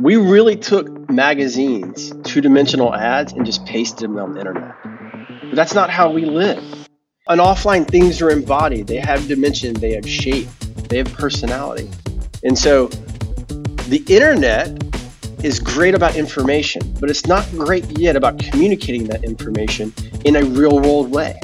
We really took magazines, two dimensional ads, and just pasted them on the internet. But that's not how we live. On offline, things are embodied, they have dimension, they have shape, they have personality. And so the internet is great about information, but it's not great yet about communicating that information in a real world way.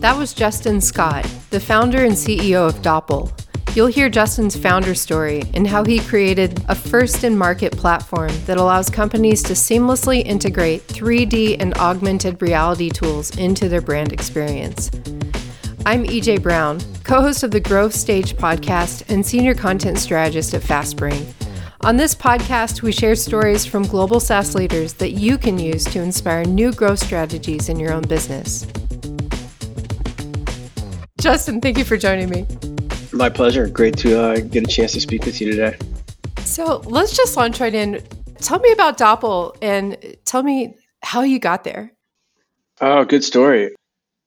That was Justin Scott, the founder and CEO of Dopple. You'll hear Justin's founder story and how he created a first in market platform that allows companies to seamlessly integrate 3D and augmented reality tools into their brand experience. I'm EJ Brown, co host of the Growth Stage podcast and senior content strategist at FastSpring. On this podcast, we share stories from global SaaS leaders that you can use to inspire new growth strategies in your own business. Justin, thank you for joining me. My pleasure. Great to uh, get a chance to speak with you today. So let's just launch right in. Tell me about Dopple and tell me how you got there. Oh, good story.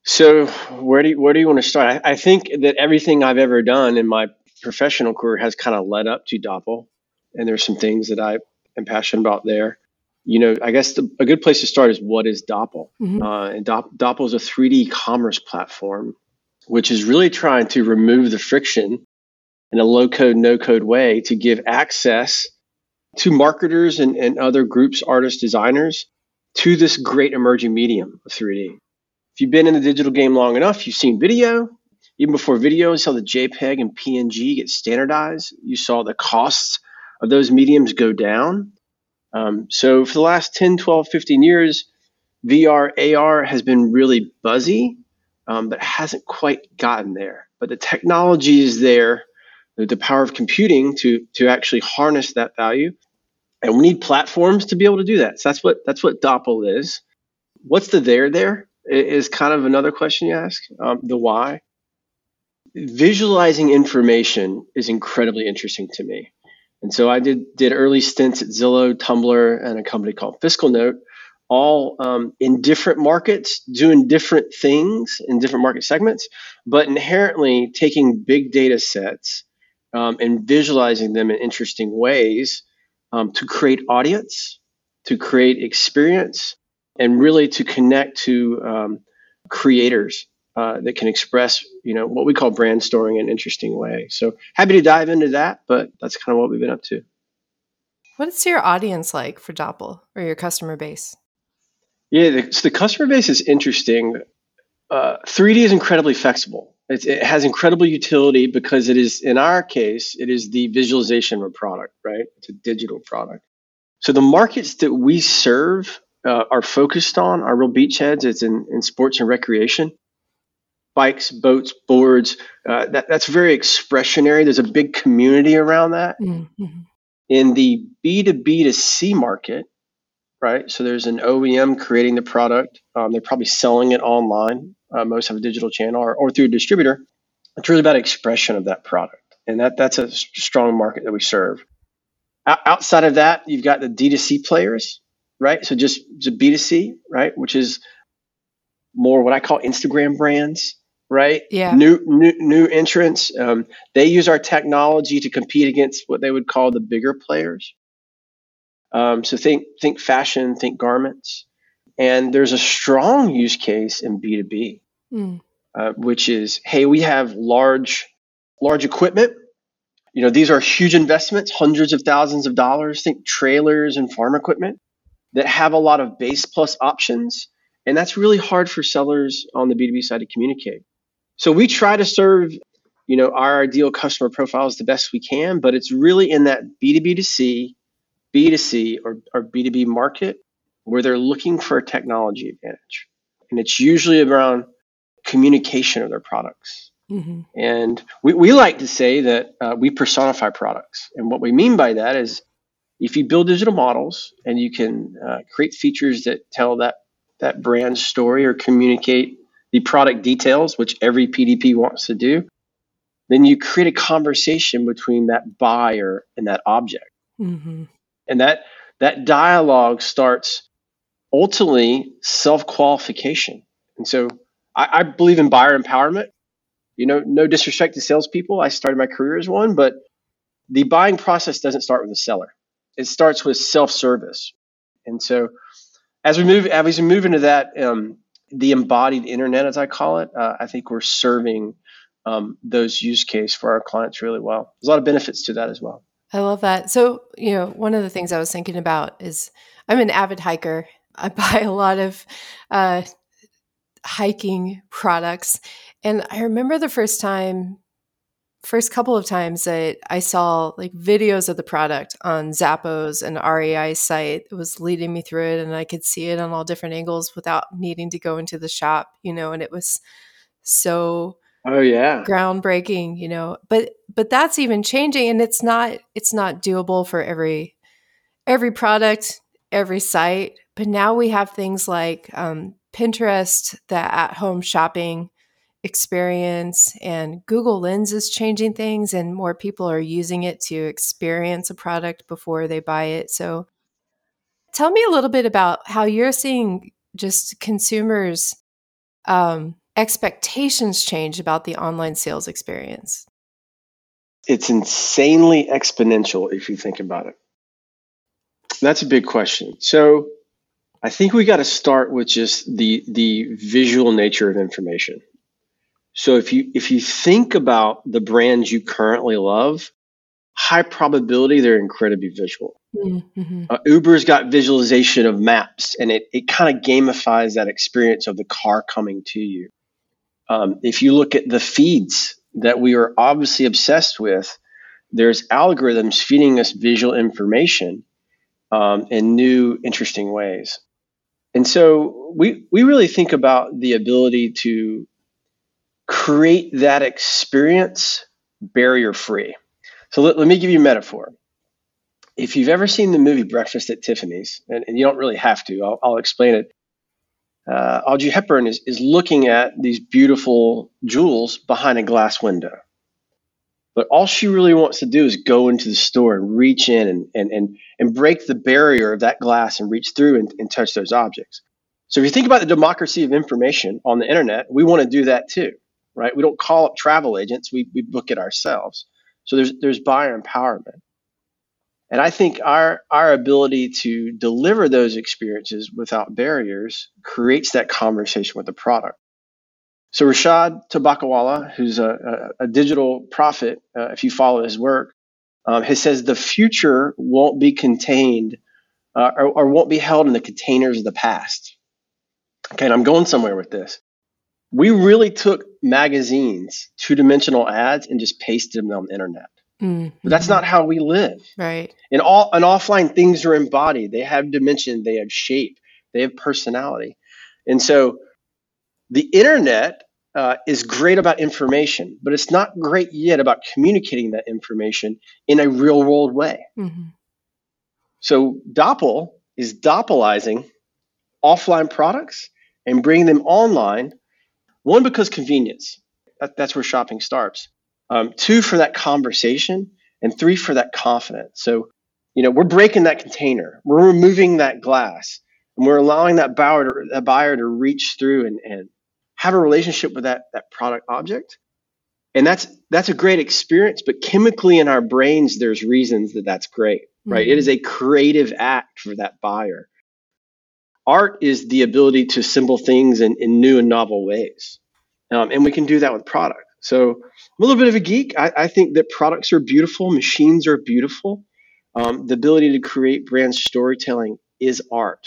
So where do you, where do you want to start? I, I think that everything I've ever done in my professional career has kind of led up to Dopple, and there's some things that I am passionate about there. You know, I guess the, a good place to start is what is Dopple? Mm-hmm. Uh, and Dopple is a 3D commerce platform which is really trying to remove the friction in a low code, no code way to give access to marketers and, and other groups, artists, designers to this great emerging medium of 3D. If you've been in the digital game long enough, you've seen video. Even before video, you saw the JPEG and PNG get standardized. You saw the costs of those mediums go down. Um, so for the last 10, 12, 15 years, VR, AR has been really buzzy um, but hasn't quite gotten there. But the technology is there, the power of computing to to actually harness that value, and we need platforms to be able to do that. So that's what that's what Dopple is. What's the there there is kind of another question you ask. Um, the why. Visualizing information is incredibly interesting to me. And so I did did early stints at Zillow, Tumblr, and a company called FiscalNote, all um, in different markets, doing different things in different market segments, but inherently taking big data sets um, and visualizing them in interesting ways um, to create audience, to create experience, and really to connect to um, creators uh, that can express, you know, what we call brand storing in an interesting way. So happy to dive into that, but that's kind of what we've been up to. What is your audience like for Dopple or your customer base? Yeah, the, so the customer base is interesting. Uh, 3D is incredibly flexible. It's, it has incredible utility because it is, in our case, it is the visualization of a product, right? It's a digital product. So the markets that we serve uh, are focused on are real beachheads. It's in, in sports and recreation, bikes, boats, boards. Uh, that, that's very expressionary. There's a big community around that. Mm-hmm. In the B2B to C market, right? So there's an OEM creating the product. Um, they're probably selling it online. Uh, most have a digital channel or, or through a distributor. It's really about expression of that product, and that that's a strong market that we serve. O- outside of that, you've got the D2C players, right? So just the B2C, right, which is more what I call Instagram brands, right? Yeah. New new new entrants. Um, they use our technology to compete against what they would call the bigger players, um, so think think fashion, think garments, and there's a strong use case in B2B, mm. uh, which is hey, we have large large equipment. You know, these are huge investments, hundreds of thousands of dollars. Think trailers and farm equipment that have a lot of base plus options, and that's really hard for sellers on the B2B side to communicate. So we try to serve you know our ideal customer profiles the best we can, but it's really in that B2B to C B2C or, or B2B market where they're looking for a technology advantage. And it's usually around communication of their products. Mm-hmm. And we, we like to say that uh, we personify products. And what we mean by that is if you build digital models and you can uh, create features that tell that, that brand story or communicate the product details, which every PDP wants to do, then you create a conversation between that buyer and that object. Mm-hmm and that that dialogue starts ultimately self-qualification and so I, I, believe in buyer empowerment you know no disrespect to salespeople i started my career as one but the buying process doesn't start with the seller. It starts with self-service. And so as we move as we move into that um, the embodied internet as I call it, uh, I think we're serving um, those use case for our clients really well. There's a lot of benefits to that as well. I love that. So, you know, one of the things I was thinking about is I'm an avid hiker. I buy a lot of uh, hiking products. And I remember the first time, first couple of times that I saw like videos of the product on Zappos and REI site. It was leading me through it and I could see it on all different angles without needing to go into the shop, you know, and it was so Oh yeah. groundbreaking, you know. But but that's even changing and it's not it's not doable for every every product, every site. But now we have things like um, Pinterest, the at home shopping experience, and Google Lens is changing things, and more people are using it to experience a product before they buy it. So, tell me a little bit about how you're seeing just consumers' um, expectations change about the online sales experience. It's insanely exponential if you think about it. That's a big question. So, I think we got to start with just the the visual nature of information. So if you if you think about the brands you currently love, high probability they're incredibly visual. Mm-hmm. Uh, Uber's got visualization of maps, and it it kind of gamifies that experience of the car coming to you. Um, if you look at the feeds that we are obviously obsessed with, there's algorithms feeding us visual information um, in new, interesting ways. And so we, we really think about the ability to create that experience barrier free. So let, let me give you a metaphor. If you've ever seen the movie Breakfast at Tiffany's, and, and you don't really have to, I'll, I'll explain it. Uh, Audrey Hepburn is, is looking at these beautiful jewels behind a glass window. But all she really wants to do is go into the store and reach in and, and, and, and break the barrier of that glass and reach through and, and touch those objects. So if you think about the democracy of information on the internet, we want to do that too, right? We don't call up travel agents, we, we book it ourselves. So there's there's buyer empowerment. And I think our our ability to deliver those experiences without barriers creates that conversation with the product. So Rishad Tobaccowala, who's a, a, a digital prophet, uh, if you follow his work, um, he says the future won't be contained uh, or, or won't be held in the containers of the past. Okay, and I'm going somewhere with this. We really took magazines, two-dimensional ads, and just pasted them on the internet. Mm-hmm. But that's not how we live. Right. In all, in offline, things are embodied. They have dimension. They have shape. They have personality. And so, the internet uh, is great about information, but it's not great yet about communicating that information in a real world way. Mm-hmm. So Dopple is doppelizing offline products and bringing them online. One because convenience. That, that's where shopping starts. Um, two for that conversation, and three for that confidence. So, you know, we're breaking that container. We're removing that glass, and we're allowing that buyer to, that buyer to reach through and, and have a relationship with that that product object and that's that's a great experience but chemically in our brains there's reasons that that's great right mm-hmm. it is a creative act for that buyer art is the ability to assemble things in, in new and novel ways um, and we can do that with product so i'm a little bit of a geek i, I think that products are beautiful machines are beautiful um, the ability to create brand storytelling is art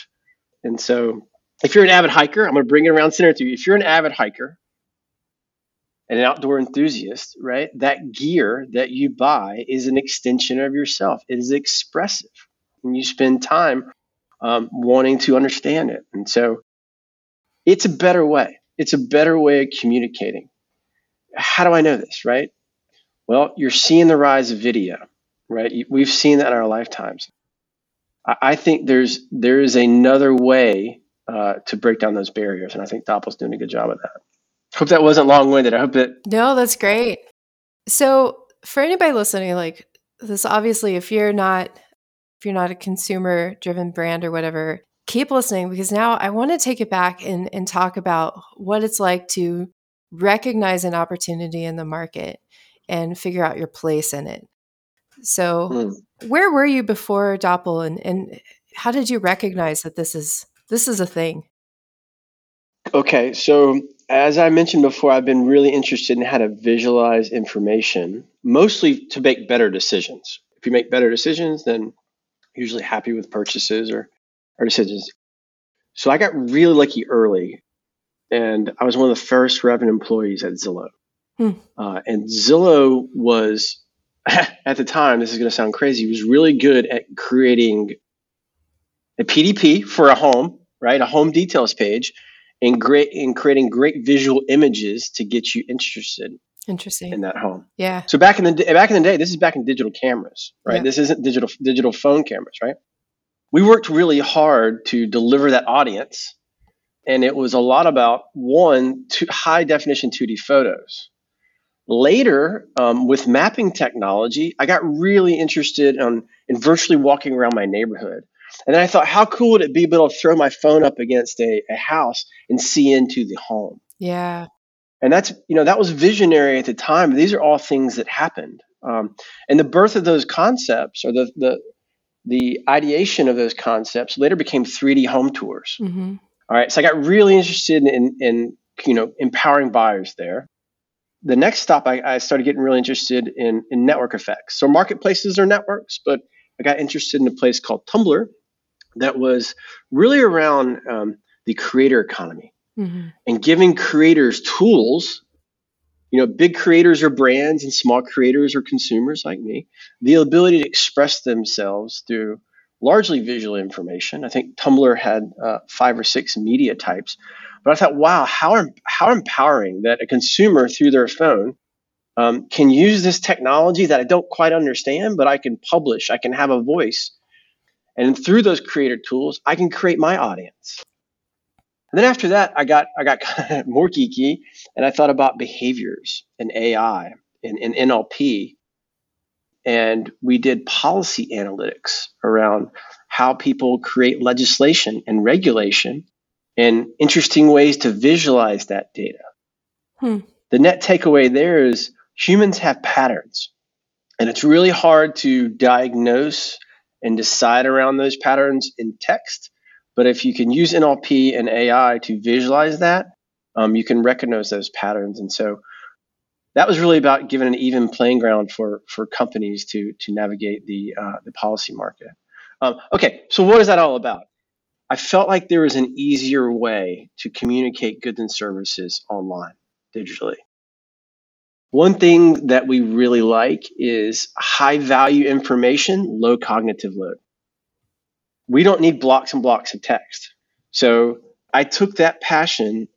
and so if you're an avid hiker, I'm going to bring it around center to you. If you're an avid hiker and an outdoor enthusiast, right, that gear that you buy is an extension of yourself. It is expressive, and you spend time um, wanting to understand it. And so, it's a better way. It's a better way of communicating. How do I know this, right? Well, you're seeing the rise of video, right? We've seen that in our lifetimes. I think there's there is another way uh, to break down those barriers. And I think Dopple's doing a good job of that. Hope that wasn't long winded. I hope that. No, that's great. So for anybody listening, like this, obviously, if you're not if you're not a consumer driven brand or whatever, keep listening because now I want to take it back and, and talk about what it's like to recognize an opportunity in the market and figure out your place in it. So, mm. where were you before Dopple, and, and how did you recognize that this is this is a thing? Okay, so as I mentioned before, I've been really interested in how to visualize information, mostly to make better decisions. If you make better decisions, then usually happy with purchases or, or decisions. So I got really lucky early, and I was one of the first revenue employees at Zillow. Hmm. Uh, and Zillow was, at the time, this is going to sound crazy, was really good at creating a PDP for a home, right? A home details page, and great in creating great visual images to get you interested Interesting. in that home. Yeah. So back in the back in the day, this is back in digital cameras, right? Yeah. This isn't digital digital phone cameras, right? We worked really hard to deliver that audience, and it was a lot about one two, high definition 2D photos. Later, um, with mapping technology, I got really interested in, in virtually walking around my neighborhood. And then I thought, how cool would it be to be able to throw my phone up against a, a house and see into the home? Yeah and that's you know that was visionary at the time these are all things that happened um, and the birth of those concepts or the the the ideation of those concepts later became 3d home tours mm-hmm. All right so i got really interested in in you know empowering buyers there. The next stop I, I started getting really interested in in network effects. So marketplaces are networks but i got interested in a place called tumblr that was really around um, the creator economy mm-hmm. and giving creators tools. You know big creators or brands and small creators or consumers like me. The ability to express themselves through largely visual information. I think tumblr had uh, five or six media types but i thought wow how, how empowering that a consumer through their phone um, can use this technology that i don't quite understand but i can publish i can have a voice and through those creator tools i can create my audience. And then after that, I got I got more geeky, and I thought about behaviors and AI and, and NLP, and we did policy analytics around how people create legislation and regulation, and interesting ways to visualize that data. Hmm. The net takeaway there is humans have patterns, and it's really hard to diagnose and decide around those patterns in text but if you can use NLP and AI to visualize that, um, you can recognize those patterns. And so that was really about giving an even playing ground for for companies to to navigate the uh, the policy market. Um, okay, so what is that all about? I felt like there was an easier way to communicate goods and services online digitally. One thing that we really like is high value information, low cognitive load we don't need blocks and blocks of text. So I took that passion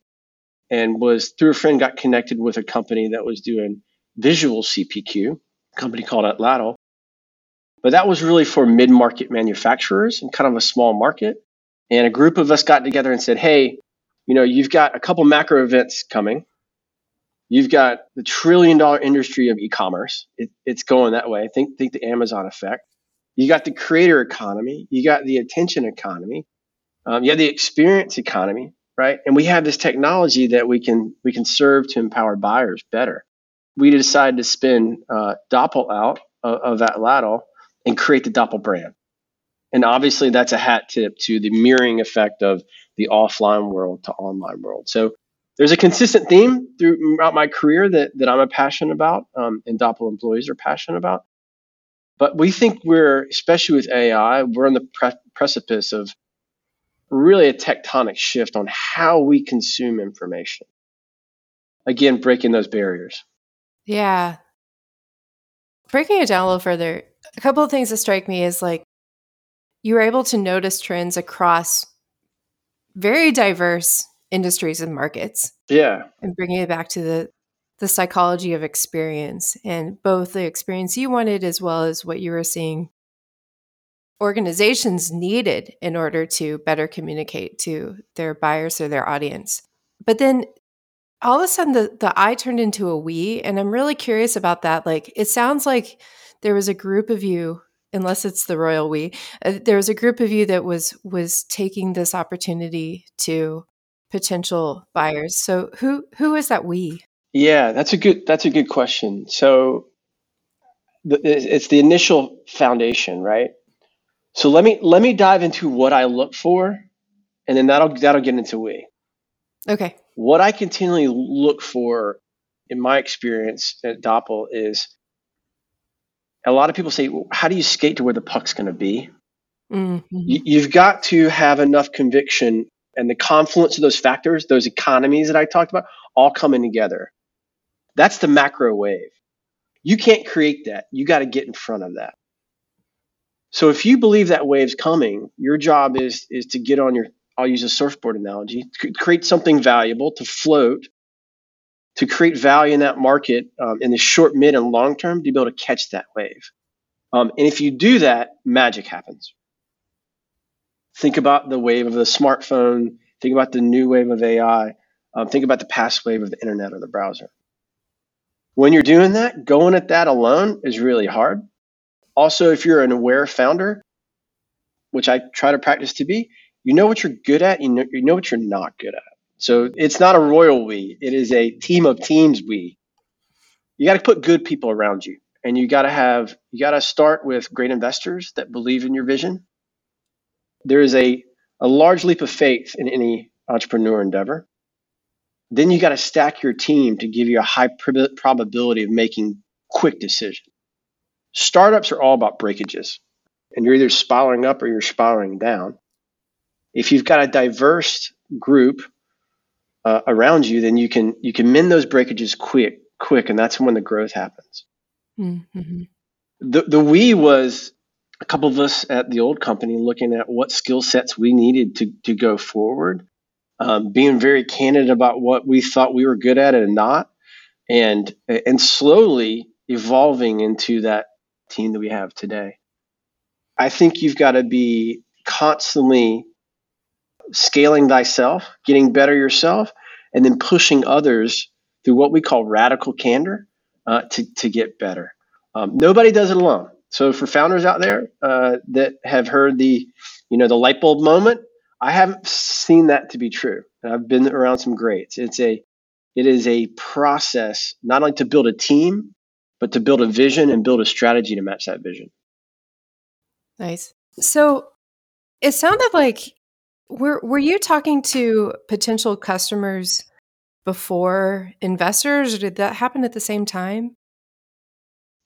and was through a friend got connected with a company that was doing visual CPQ, a company called Atlatl. But that was really for mid-market manufacturers and kind of a small market. And a group of us got together and said, "Hey, you know, you've got a couple macro events coming. You've got the trillion-dollar industry of e-commerce. It, it's going that way. Think think the Amazon effect. You got the creator economy, you got the attention economy, um, you have the experience economy, right? And we have this technology that we can we can serve to empower buyers better. We decided to spin uh, Dopple out of, of Atlatl and create the Dopple brand. And obviously, that's a hat tip to the mirroring effect of the offline world to online world. So there's a consistent theme throughout my career that, that I'm a passionate about, um, and Dopple employees are passionate about. But we think we're, especially with AI, we're on the pre- precipice of really a tectonic shift on how we consume information. Again, breaking those barriers. Yeah. Breaking it down a little further, a couple of things that strike me is like you were able to notice trends across very diverse industries and markets. Yeah. And bringing it back to the the psychology of experience and both the experience you wanted as well as what you were seeing organizations needed in order to better communicate to their buyers or their audience. But then all of a sudden the, the I turned into a we, and I'm really curious about that. Like it sounds like there was a group of you, unless it's the royal we, uh, there was a group of you that was was taking this opportunity to potential buyers. So who who is that we? Yeah, that's a good that's a good question. So it's the initial foundation, right? So let me let me dive into what I look for, and then that'll that'll get into we. Okay. What I continually look for in my experience at Dopple is a lot of people say, well, "How do you skate to where the puck's going to be?" Mm-hmm. You, have got to have enough conviction and the confluence of those factors, those economies that I talked about, all coming together. That's the macro wave. You can't create that. You got to get in front of that. So if you believe that wave's coming, your job is is to get on your I'll use a surfboard analogy, create something valuable to float, to create value in that market um, in the short, mid, and long term to be able to catch that wave. Um, and if you do that, magic happens. Think about the wave of the smartphone. Think about the new wave of AI. Um, think about the past wave of the internet or the browser. When you're doing that, going at that alone is really hard. Also, if you're an aware founder, which I try to practice to be, you know what you're good at, you know, you know what you're not good at. So it's not a royal we, it is a team of teams we. You got to put good people around you. And you got to have, you got to start with great investors that believe in your vision. There is a, a large leap of faith in any entrepreneur endeavor. Then you got to stack your team to give you a high prob- probability of making quick decisions. Startups are all about breakages, and you're either spiraling up or you're spiraling down. If you've got a diverse group uh, around you, then you can you can mend those breakages quick, quick, and that's when the growth happens. Mm-hmm. The the we was a couple of us at the old company looking at what skill sets we needed to to go forward, um, being very candid about what we thought we were good at and not, and and slowly evolving into that team that we have today. I think you've got to be constantly scaling thyself, getting better yourself, and then pushing others through what we call radical candor uh, to, to get better. Um, nobody does it alone. So for founders out there uh, that have heard the, you know, the light bulb moment, I haven't seen that to be true. And I've been around some greats. It's a, it is a process not only to build a team, but to build a vision and build a strategy to match that vision. Nice. So it sounded like were were you talking to potential customers before investors or did that happen at the same time?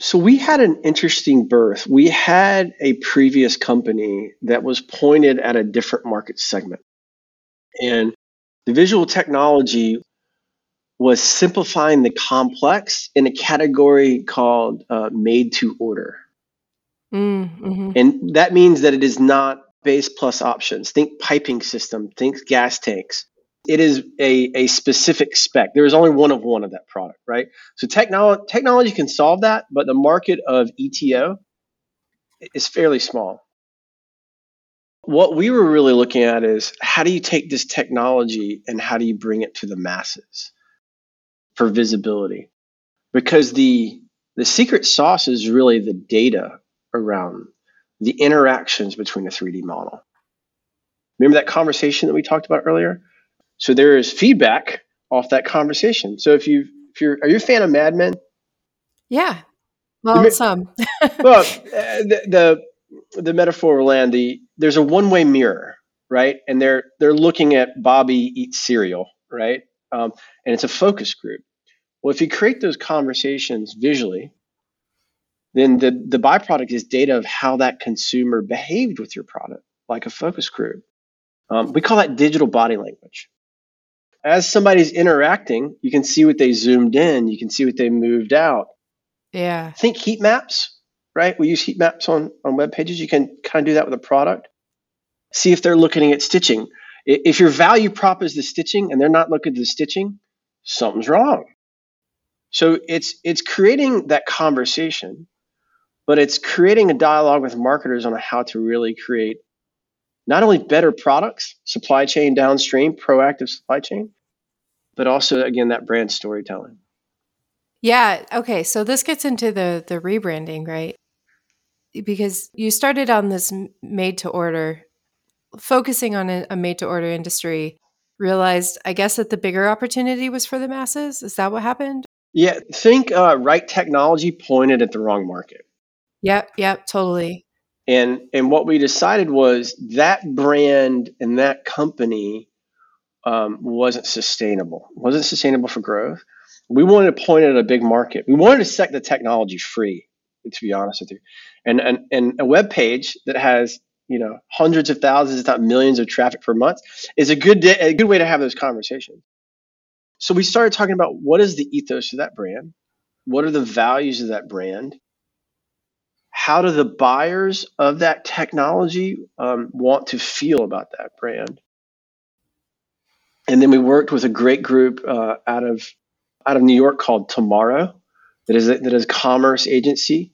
So we had an interesting birth. We had a previous company that was pointed at a different market segment. And the visual technology was simplifying the complex in a category called uh, made to order. Mm, mm-hmm. And that means that it is not base plus options. Think piping system, think gas tanks. It is a, a specific spec. There is only one of one of that product, right? So technology technology can solve that, but the market of ETO is fairly small. What we were really looking at is how do you take this technology and how do you bring it to the masses for visibility? Because the the secret sauce is really the data around the interactions between a 3D model. Remember that conversation that we talked about earlier? So there is feedback off that conversation. So if you if you're are you a fan of Mad Men? Yeah. Well, the, some. well, uh, the, the the metaphor land the there's a one way mirror, right? And they're they're looking at Bobby eat cereal, right? Um, and it's a focus group. Well, if you create those conversations visually, then the, the byproduct is data of how that consumer behaved with your product, like a focus group. Um, we call that digital body language. As somebody's interacting, you can see what they zoomed in, you can see what they moved out. Yeah. Think heat maps, right? We use heat maps on, on web pages. You can kind of do that with a product. See if they're looking at stitching. If your value prop is the stitching and they're not looking at the stitching, something's wrong. So it's it's creating that conversation but it's creating a dialogue with marketers on how to really create not only better products, supply chain downstream, proactive supply chain, but also again that brand storytelling. Yeah, okay, so this gets into the the rebranding, right? Because you started on this made to order focusing on a, a made to order industry, realized I guess that the bigger opportunity was for the masses. Is that what happened? Yeah, think uh, right technology pointed at the wrong market Yep, yep, totally. And and what we decided was that brand and that company um, wasn't sustainable. wasn't sustainable for growth. We wanted to point at a big market. We wanted to set the technology free. To be honest with you, and and and a web page that has you know hundreds of thousands, if not millions, of traffic per month is a good day, a good way to have those conversations. So we started talking about what is the ethos of that brand, what are the values of that brand, how do the buyers of that technology um, want to feel about that brand, and then we worked with a great group uh, out of out of New York called Tomorrow, that is a, that is a commerce agency,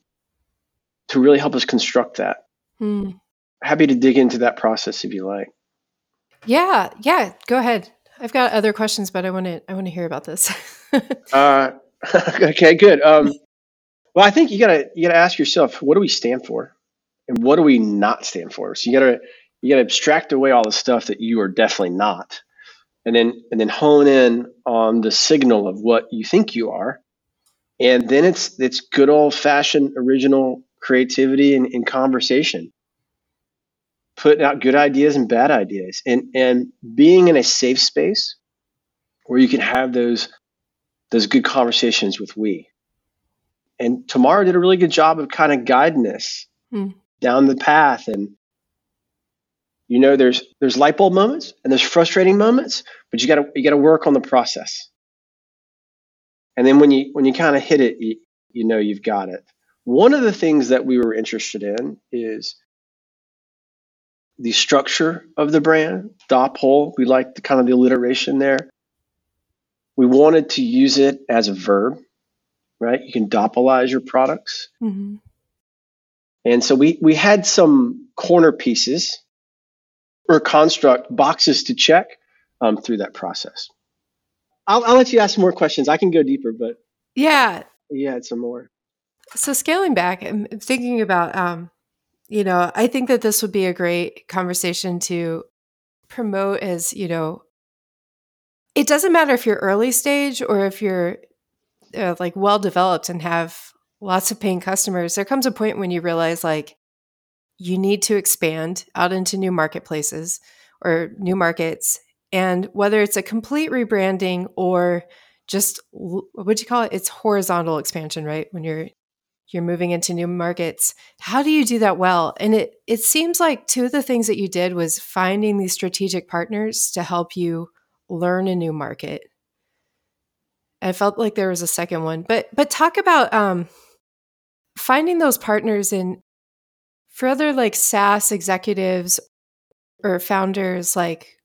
to really help us construct that. Hmm. Happy to dig into that process if you like. Yeah, yeah. Go ahead. I've got other questions, but I want to I want to hear about this. uh, okay, good. Um, well, I think you gotta you gotta ask yourself, what do we stand for, and what do we not stand for? So you gotta you gotta abstract away all the stuff that you are definitely not and then and then hone in on the signal of what you think you are and then it's it's good old fashioned original creativity and, and conversation putting out good ideas and bad ideas. And and being in a safe space where you can have those those good conversations with we. And Tomorrow did a really good job of kind of guiding us hmm. down the path. And you know there's there's light bulb moments and there's frustrating moments but you got to you got to work on the process. And then when you when you kind of hit it you, you know you've got it. One of the things that we were interested in is the structure of the brand DOPL we like the kind of the alliteration there we wanted to use it as a verb right you can dopolize your products mm-hmm. and so we we had some corner pieces or construct boxes to check um, through that process. I'll, I'll let you ask more questions. I can go deeper, but yeah, yeah, it's some more. So scaling back, I'm thinking about, um, you know, I think that this would be a great conversation to promote as, you know, it doesn't matter if you're early stage or if you're uh, like well developed and have lots of paying customers. There comes a point when you realize like you need to expand out into new marketplaces or new markets. And whether it's a complete rebranding or just what do you call it? It's horizontal expansion, right? When you're you're moving into new markets. How do you do that well? And it it seems like two of the things that you did was finding these strategic partners to help you learn a new market. I felt like there was a second one, but but talk about um, finding those partners in for other like SaaS executives or founders, like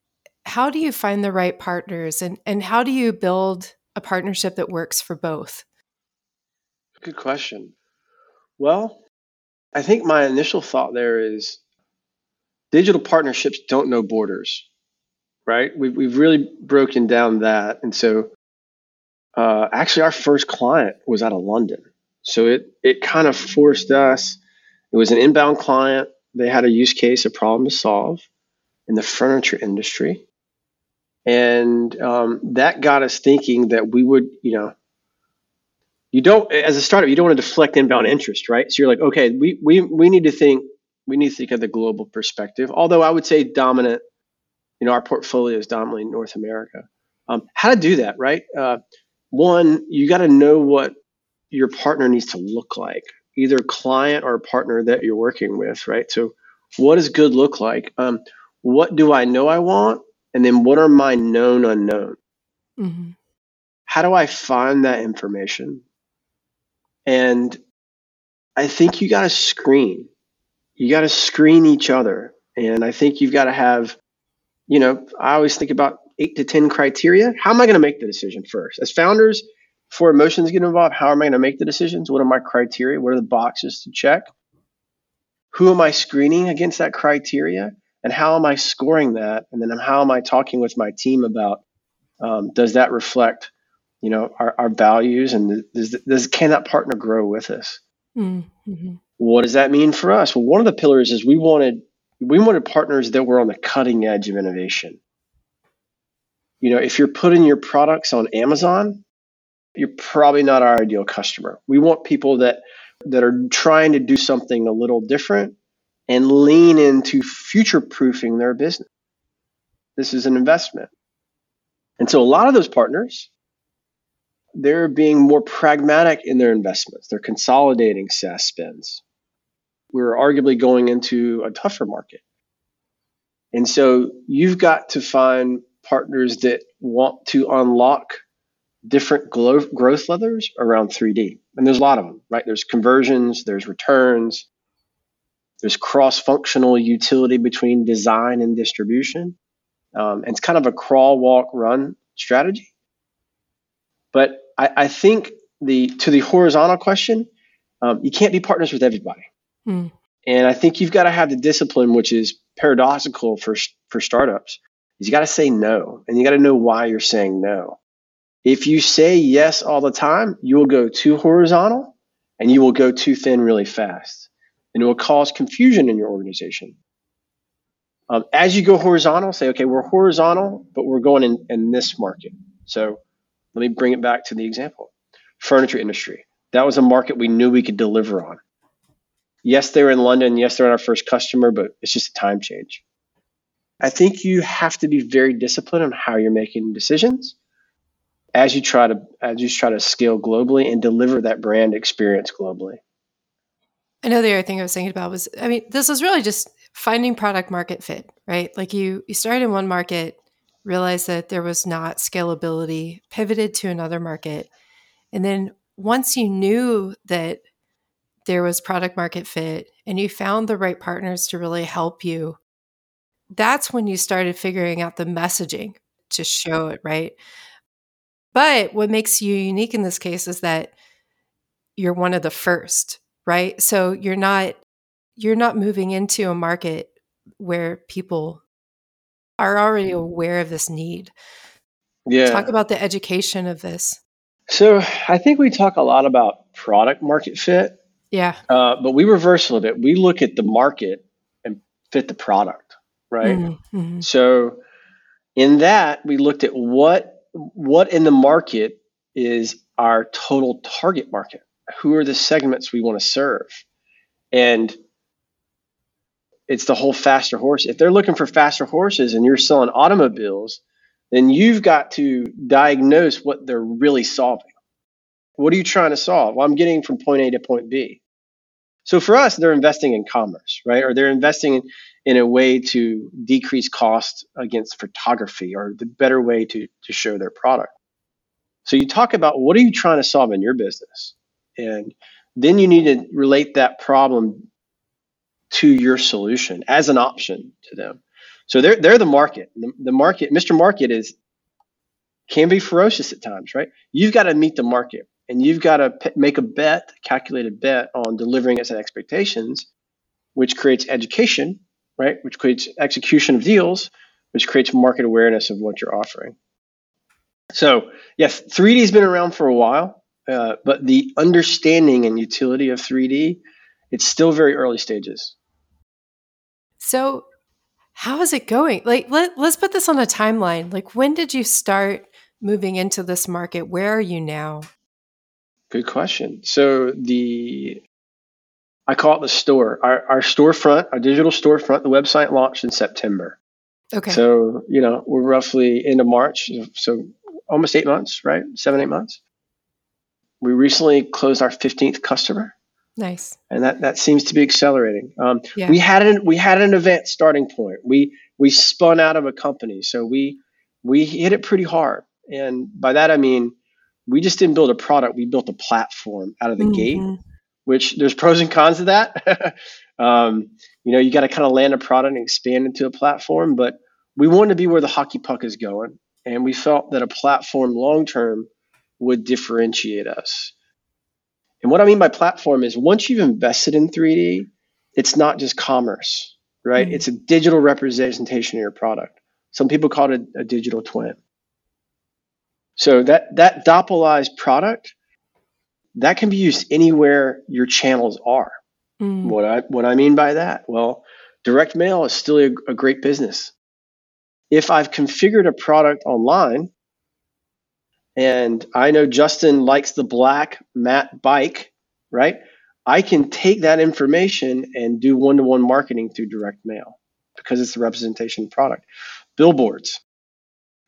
how do you find the right partners and, and how do you build a partnership that works for both? Good question. Well, I think my initial thought there is digital partnerships don't know borders, right? We've, we've really broken down that. And so uh, actually, our first client was out of London. So it, it kind of forced us it was an inbound client. They had a use case, a problem to solve in the furniture industry. And um, that got us thinking that we would, you know, you don't, as a startup, you don't want to deflect inbound interest, right? So you're like, okay, we, we, we need to think, we need to think of the global perspective. Although I would say dominant, you know, our portfolio is dominantly North America. Um, how to do that, right? Uh, one, you got to know what your partner needs to look like either client or partner that you're working with, right? So, what does good look like? Um, what do I know I want? And then what are my known unknown? Mm-hmm. How do I find that information? And I think you got to screen. You got to screen each other. And I think you've got to have, you know, I always think about eight to 10 criteria. How am I going to make the decision first? As founders, before emotions get involved, how am I going to make the decisions? What are my criteria? What are the boxes to check? Who am I screening against that criteria? And how am I scoring that? And then how am I talking with my team about um, does that reflect, you know, our, our values and does, does can that partner grow with us? Mm-hmm. What does that mean for us? Well, one of the pillars is we wanted we wanted partners that were on the cutting edge of innovation. You know, if you're putting your products on Amazon, you're probably not our ideal customer. We want people that that are trying to do something a little different and lean into future proofing their business. This is an investment. And so a lot of those partners, they're being more pragmatic in their investments. They're consolidating SaaS spends. We're arguably going into a tougher market. And so you've got to find partners that want to unlock different growth levers around 3D. And there's a lot of them, right? There's conversions, there's returns, there's cross functional utility between design and distribution. Um, and it's kind of a crawl, walk, run strategy. But I, I think the to the horizontal question, um, you can't be partners with everybody. Mm. And I think you've got to have the discipline, which is paradoxical for for startups. Is you got to say no, and you got to know why you're saying no. If you say yes all the time, you will go too horizontal, and you will go too thin really fast, and it will cause confusion in your organization. Um, as you go horizontal, say, okay, we're horizontal, but we're going in, in this market. So let me bring it back to the example furniture industry. That was a market we knew we could deliver on. Yes, they were in London. Yes, they're our first customer, but it's just a time change. I think you have to be very disciplined on how you're making decisions as you try to as you try to scale globally and deliver that brand experience globally. I know the other thing I was thinking about was I mean, this was really just finding product market fit, right? Like you you started in one market, realized that there was not scalability, pivoted to another market. And then once you knew that there was product market fit and you found the right partners to really help you, that's when you started figuring out the messaging to show it, right? But what makes you unique in this case is that you're one of the first, right? So you're not you're not moving into a market where people are already aware of this need. Yeah. Talk about the education of this. So I think we talk a lot about product market fit. Yeah. Uh, but we reverse a little bit. We look at the market and fit the product, right? Mm-hmm. mm-hmm. So in that, we looked at what what in the market is our total target market. Who are the segments we want to serve? And it's the whole faster horse. If they're looking for faster horses and you're selling automobiles, then you've got to diagnose what they're really solving. What are you trying to solve? Well, I'm getting from point A to point B. So for us, they're investing in commerce, right? Or they're investing in, in a way to decrease cost against photography or the better way to, to show their product. So you talk about what are you trying to solve in your business? And then you need to relate that problem to your solution as an option to them. So they're they're the market. The, the market, Mr. Market is can be ferocious at times, right? You've got to meet the market and you've got to p- make a bet, calculated bet on delivering its expectations, which creates education, right? Which creates execution of deals, which creates market awareness of what you're offering. So yes, 3D has been around for a while, uh, but the understanding and utility of 3D, it's still very early stages. So, how is it going? Like, let, let's put this on a timeline. Like, when did you start moving into this market? Where are you now? Good question. So, the I call it the store. Our, our storefront, our digital storefront, the website launched in September. Okay. So, you know, we're roughly into March. So, almost eight months, right? Seven, eight months. We recently closed our 15th customer. Nice. And that, that seems to be accelerating. Um, yeah. We had an we had an event starting point. We we spun out of a company, so we we hit it pretty hard. And by that I mean we just didn't build a product. We built a platform out of the mm-hmm. gate. Which there's pros and cons of that. um, you know, you got to kind of land a product and expand into a platform. But we wanted to be where the hockey puck is going, and we felt that a platform long term would differentiate us. And what I mean by platform is once you've invested in 3D, it's not just commerce, right? Mm-hmm. It's a digital representation of your product. Some people call it a, a digital twin. So that that Doppelized product that can be used anywhere your channels are. Mm. What I what I mean by that? Well, direct mail is still a, a great business. If I've configured a product online and I know Justin likes the black matte bike, right? I can take that information and do one to one marketing through direct mail because it's the representation product. Billboards.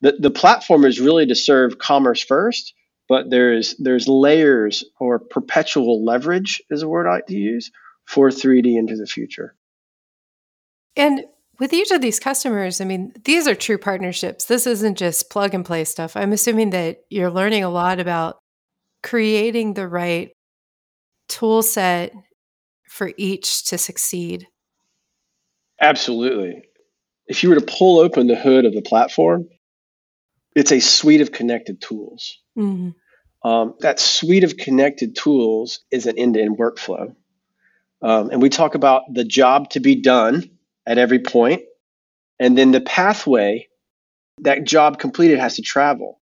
The, the platform is really to serve commerce first, but there's there's layers or perpetual leverage is a word I like to use for 3D into the future. And with each of these customers, I mean, these are true partnerships. This isn't just plug and play stuff. I'm assuming that you're learning a lot about creating the right tool set for each to succeed. Absolutely. If you were to pull open the hood of the platform, it's a suite of connected tools. Mm-hmm. Um, that suite of connected tools is an end to end workflow. Um, and we talk about the job to be done at every point, and then the pathway that job completed has to travel.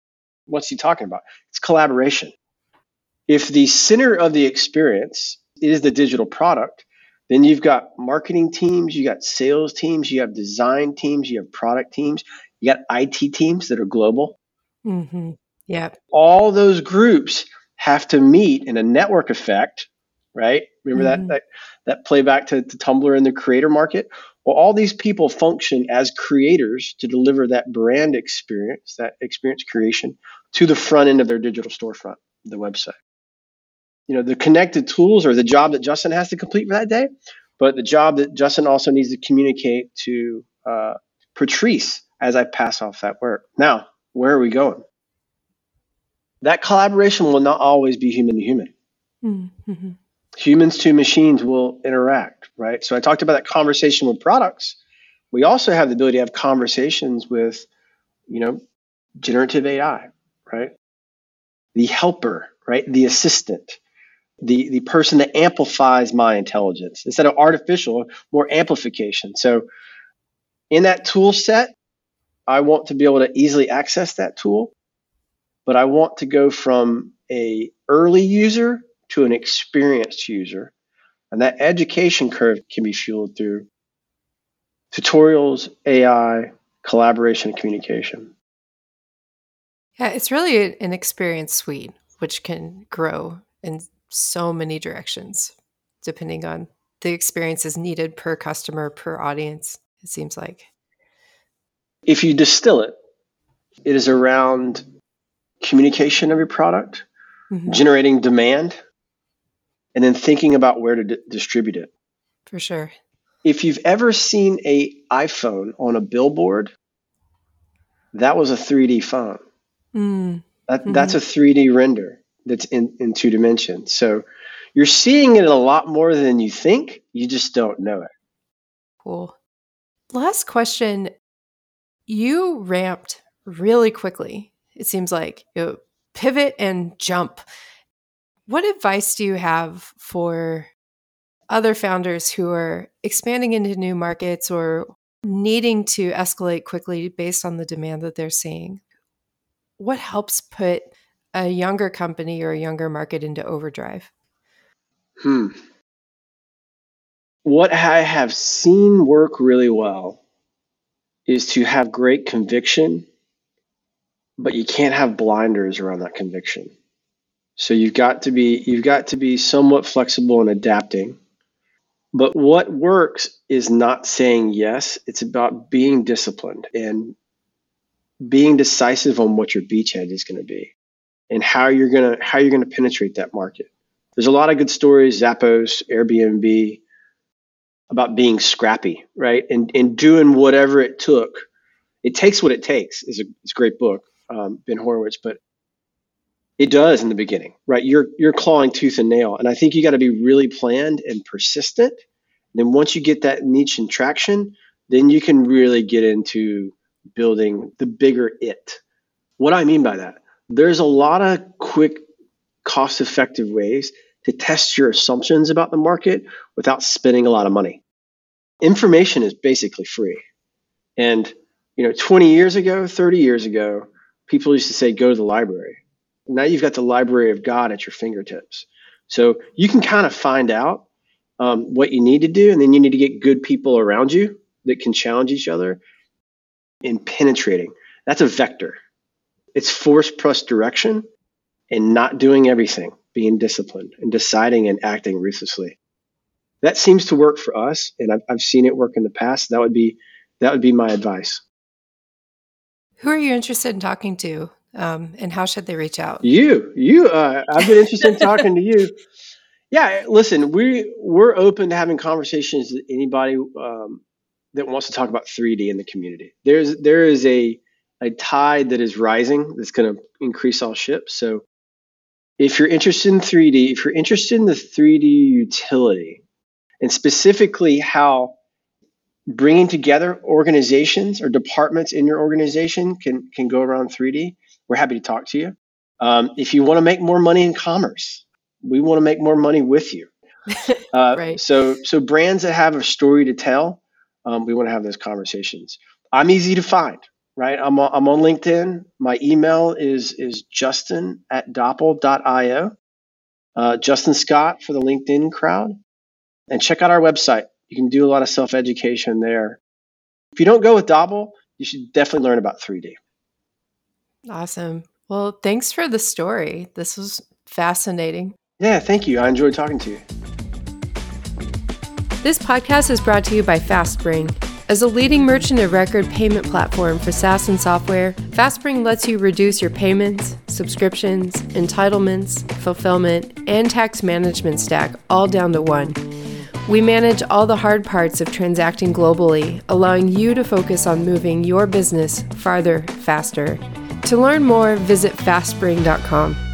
What's he talking about? It's collaboration. If the center of the experience is the digital product, then you've got marketing teams, you got sales teams, you have design teams, you have product teams, you got IT teams that are global. Mm-hmm. Yeah. All those groups have to meet in a network effect, right? Remember mm-hmm. that, that that play back to, to Tumblr in the creator market? Well, all these people function as creators to deliver that brand experience, that experience creation to the front end of their digital storefront, the website. You know, the connected tools are the job that Justin has to complete for that day, but the job that Justin also needs to communicate to uh, Patrice as I pass off that work. Now, where are we going? That collaboration will not always be human to human. Mm-hmm humans to machines will interact, right? So I talked about that conversation with products. We also have the ability to have conversations with, you know, generative AI, right? The helper, right? The assistant, the, the person that amplifies my intelligence instead of artificial, more amplification. So in that tool set, I want to be able to easily access that tool, but I want to go from a early user to an experienced user. And that education curve can be fueled through tutorials, AI, collaboration, and communication. Yeah, it's really an experience suite, which can grow in so many directions, depending on the experiences needed per customer, per audience, it seems like. If you distill it, it is around communication of your product, mm-hmm. generating demand, and then thinking about where to d- distribute it. For sure. If you've ever seen a iPhone on a billboard, that was a 3D phone. Mm. That, mm-hmm. That's a 3D render that's in, in two dimensions. So you're seeing it a lot more than you think. You just don't know it. Cool. Last question. You ramped really quickly. It seems like you pivot and jump. What advice do you have for other founders who are expanding into new markets or needing to escalate quickly based on the demand that they're seeing? What helps put a younger company or a younger market into overdrive? Hmm. What I have seen work really well is to have great conviction, but you can't have blinders around that conviction. So you've got to be you've got to be somewhat flexible and adapting. But what works is not saying yes. It's about being disciplined and being decisive on what your beachhead is going to be and how you're going to how you're going to penetrate that market. There's a lot of good stories, Zappos, Airbnb, about being scrappy, right? And and doing whatever it took. It takes what it takes is a, it's a great book, um, Ben Horowitz, but it does in the beginning, right? You're you're clawing tooth and nail, and I think you got to be really planned and persistent. And then once you get that niche and traction, then you can really get into building the bigger it. What I mean by that, there's a lot of quick, cost-effective ways to test your assumptions about the market without spending a lot of money. Information is basically free, and you know, 20 years ago, 30 years ago, people used to say, "Go to the library." Now you've got the library of God at your fingertips. So you can kind of find out um, what you need to do, and then you need to get good people around you that can challenge each other in penetrating. That's a vector. It's force plus direction and not doing everything. being disciplined and deciding and acting ruthlessly. That seems to work for us, and I've, I've seen it work in the past. That would be that would be my advice. Who are you interested in talking to, um, and how should they reach out? You, you. Uh, I've been interested in talking to you. Yeah, listen, we we're open to having conversations with anybody um, that wants to talk about 3D in the community. There's there is a a tide that is rising that's going to increase all ships. So if you're interested in 3D, if you're interested in the 3D utility, and specifically how bringing together organizations or departments in your organization can can go around 3D, we're happy to talk to you. Um, if you want to make more money in commerce, we want to make more money with you. Uh, right. So so brands that have a story to tell, um, we want to have those conversations. I'm easy to find, right? I'm on, I'm on LinkedIn. My email is is justin at dopple.io. Uh, Justin Scott for the LinkedIn crowd. And check out our website, you can do a lot of self education there. If you don't go with Dopple, you should definitely learn about 3D. Awesome. Well, thanks for the story. This was fascinating. Yeah, thank you. I enjoyed talking to you. This podcast is brought to you by FastSpring. As a leading merchant of record payment platform for SaaS and software, FastSpring lets you reduce your payments, subscriptions, entitlements, fulfillment, and tax management stack all down to one. We manage all the hard parts of transacting globally, allowing you to focus on moving your business farther, faster. To learn more, visit fastspring.com.